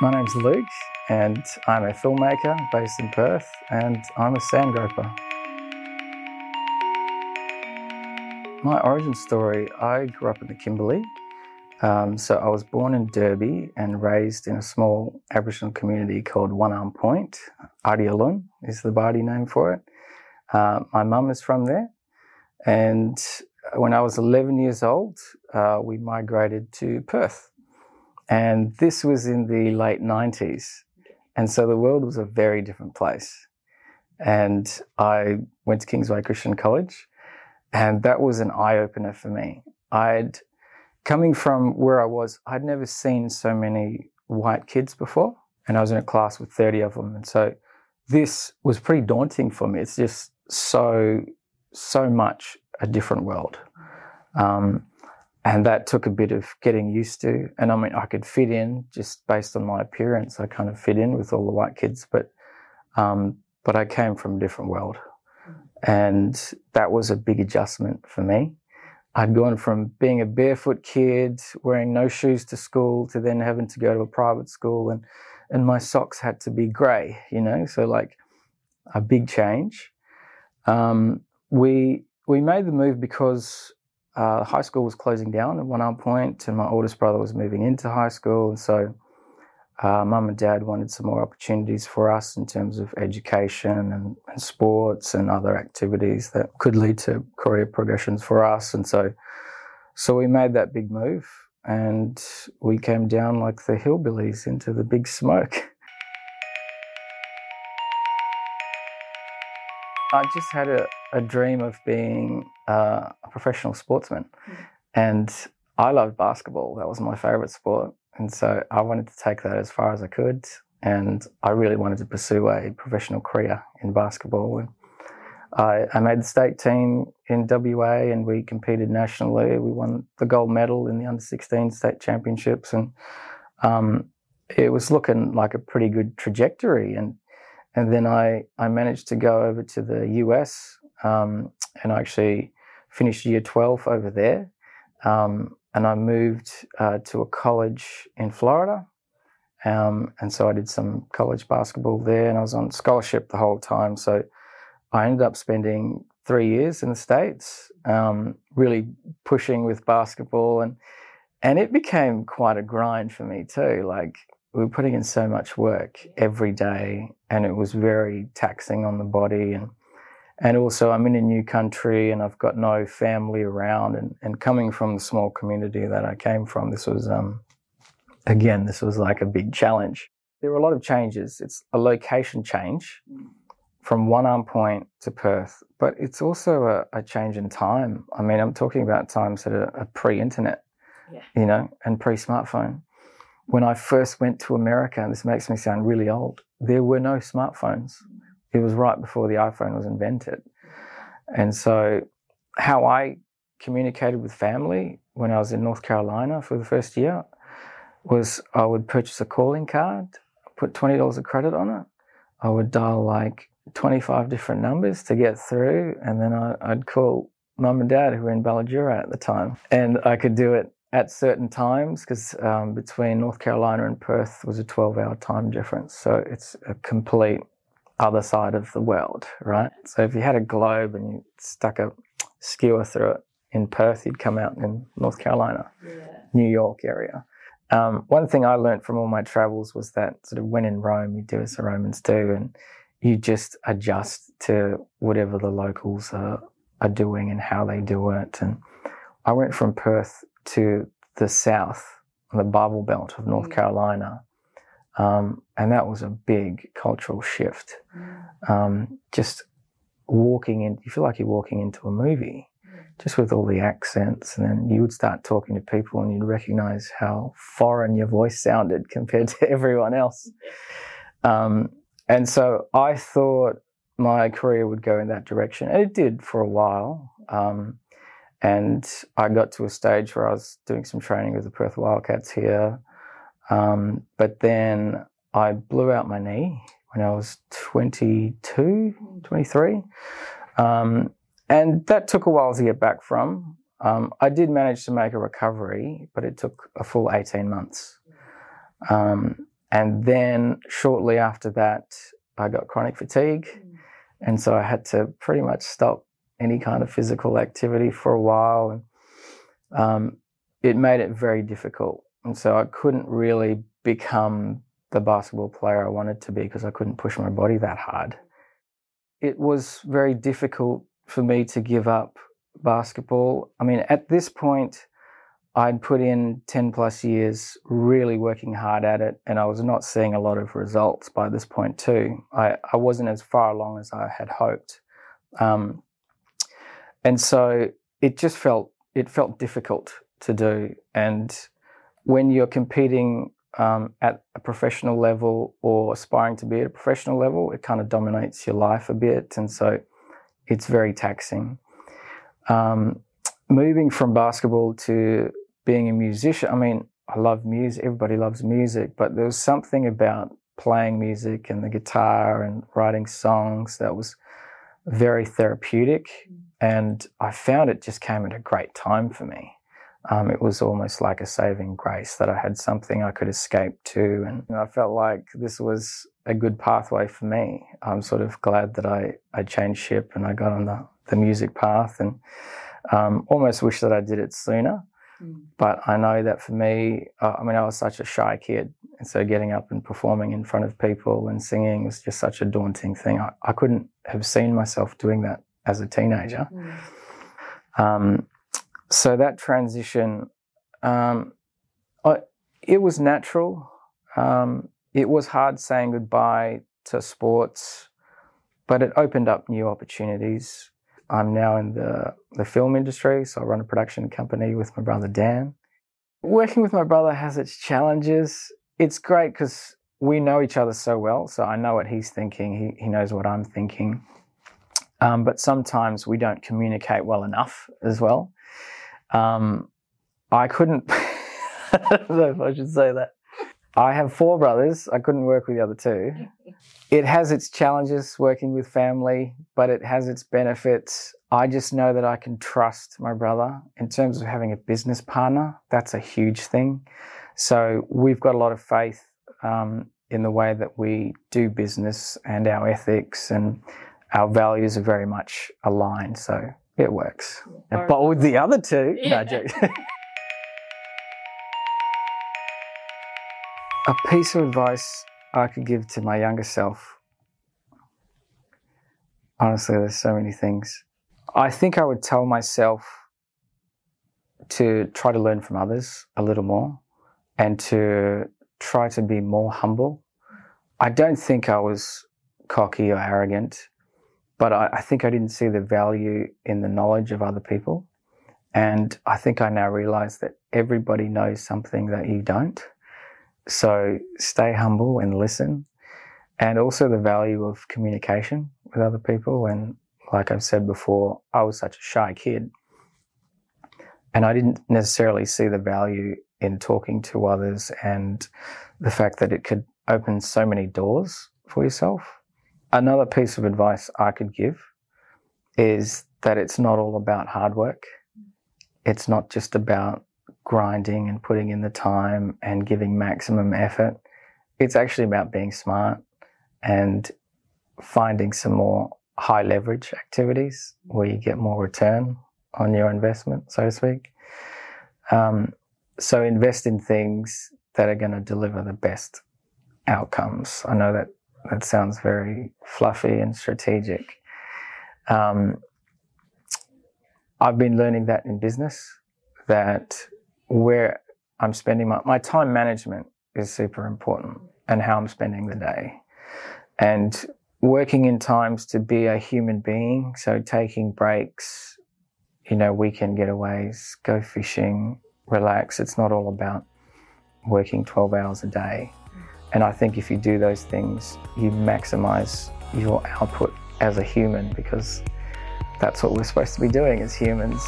My name's Luke, and I'm a filmmaker based in Perth, and I'm a sand groper. My origin story I grew up in the Kimberley. Um, so I was born in Derby and raised in a small Aboriginal community called One Arm Point. Ardyaloon is the Bardi name for it. Uh, my mum is from there, and when I was 11 years old, uh, we migrated to Perth. And this was in the late 90s. And so the world was a very different place. And I went to Kingsway Christian College, and that was an eye opener for me. I'd, coming from where I was, I'd never seen so many white kids before. And I was in a class with 30 of them. And so this was pretty daunting for me. It's just so, so much a different world. Um, and that took a bit of getting used to. And I mean, I could fit in just based on my appearance. I kind of fit in with all the white kids, but um, but I came from a different world, and that was a big adjustment for me. I'd gone from being a barefoot kid, wearing no shoes to school, to then having to go to a private school, and and my socks had to be grey. You know, so like a big change. Um, we we made the move because uh, high school was closing down at one point, and my oldest brother was moving into high school, and so uh, mum and dad wanted some more opportunities for us in terms of education and, and, sports and other activities that could lead to career progressions for us, and so so we made that big move, and we came down like the hillbillies into the big smoke. I just had a, a dream of being uh, professional sportsman. Mm. And I loved basketball. That was my favorite sport. And so I wanted to take that as far as I could. And I really wanted to pursue a professional career in basketball. And I, I made the state team in WA and we competed nationally. We won the gold medal in the under 16 state championships. And um, it was looking like a pretty good trajectory. And and then I, I managed to go over to the US um, and I actually finished year 12 over there. Um, and I moved uh, to a college in Florida. Um, and so I did some college basketball there and I was on scholarship the whole time. So I ended up spending three years in the States, um, really pushing with basketball. And, and it became quite a grind for me too. Like, we were putting in so much work every day and it was very taxing on the body and and also I'm in a new country and I've got no family around and, and coming from the small community that I came from this was um again this was like a big challenge there were a lot of changes it's a location change from one arm point to Perth but it's also a, a change in time I mean I'm talking about times that are, are pre-internet yeah. you know and pre-smartphone when I first went to America, and this makes me sound really old, there were no smartphones. It was right before the iPhone was invented. And so, how I communicated with family when I was in North Carolina for the first year was I would purchase a calling card, put $20 of credit on it. I would dial like 25 different numbers to get through, and then I, would call mum and dad who were in Ballajura at the time. And I could do it at certain times because um, between North Carolina and Perth was a 12 hour time difference. So it's a complete other side of the world, right? So if you had a globe and you stuck a skewer through it in Perth, you'd come out in North Carolina, yeah. New York area. Um, one thing I learned from all my travels was that sort of when in Rome, you do as the Romans do, and you just adjust to whatever the locals are, are doing and how they do it. And I went from Perth to the south, the Bible Belt of North mm. Carolina. Um, and that was a big cultural shift. Mm. Um, just walking in, you feel like you're walking into a movie, mm. just with all the accents. And then you would start talking to people and you'd recognize how foreign your voice sounded compared to everyone else. Um, and so I thought my career would go in that direction. And it did for a while. Um, and I got to a stage where I was doing some training with the Perth Wildcats here. Um, but then I blew out my knee when I was 22, 23. Um, and that took a while to get back from. Um, I did manage to make a recovery, but it took a full 18 months. Um, And then shortly after that, I got chronic fatigue. And so I had to pretty much stop any kind of physical activity for a while. And um, it made it very difficult. And so I couldn't really become the basketball player I wanted to be because I couldn't push my body that hard. It was very difficult for me to give up basketball. I mean, at this point, I'd put in 10 plus years really working hard at it, and I was not seeing a lot of results by this point, too. I, I wasn't as far along as I had hoped. Um, and so it just felt it felt difficult to do. And when you're competing um, at a professional level or aspiring to be at a professional level, it kind of dominates your life a bit. And so it's very taxing. Um, moving from basketball to being a musician, I mean, I love music, everybody loves music, but there was something about playing music and the guitar and writing songs that was very therapeutic. Mm. And I found it just came at a great time for me. Um, it was almost like a saving grace that I had something I could escape to. And I felt like this was a good pathway for me. I'm sort of glad that I, I changed ship and I got on the, the music path and um, almost wish that I did it sooner. Mm. But I know that for me, uh, I mean, I was such a shy kid. And so getting up and performing in front of people and singing was just such a daunting thing. I, I couldn't have seen myself doing that as a teenager. Mm. Um, so that transition, um, I, it was natural. Um, it was hard saying goodbye to sports, but it opened up new opportunities. I'm now in the, the film industry, so I run a production company with my brother Dan. Working with my brother has its challenges. It's great because we know each other so well, so I know what he's thinking, he, he knows what I'm thinking. Um, but sometimes we don't communicate well enough as well. Um, I couldn't, I don't know if I should say that. I have four brothers. I couldn't work with the other two. It has its challenges working with family, but it has its benefits. I just know that I can trust my brother in terms of having a business partner. That's a huge thing. So we've got a lot of faith um, in the way that we do business and our ethics and our values are very much aligned. So it works. But with the other two, yeah. no a piece of advice I could give to my younger self. Honestly, there's so many things. I think I would tell myself to try to learn from others a little more and to try to be more humble. I don't think I was cocky or arrogant but I, I, think I didn't see the value in the knowledge of other people. And I think I now realize that everybody knows something that you don't. So stay humble and listen. And also the value of communication with other people. And like I've said before, I was such a shy kid. And I didn't necessarily see the value in talking to others and the fact that it could open so many doors for yourself another piece of advice I could give is that it's not all about hard work. It's not just about grinding and putting in the time and giving maximum effort. It's actually about being smart and finding some more high leverage activities where you get more return on your investment, so to speak. Um, so invest in things that are going to deliver the best outcomes. I know that that sounds very fluffy and strategic. Um, I've been learning that in business, that where I'm spending my, my time management is super important and how I'm spending the day. And working in times to be a human being, so taking breaks, you know, weekend getaways, go fishing, relax. It's not all about working 12 hours a day. And I think if you do those things, you maximize your output as a human because that's what we're supposed to be doing as humans.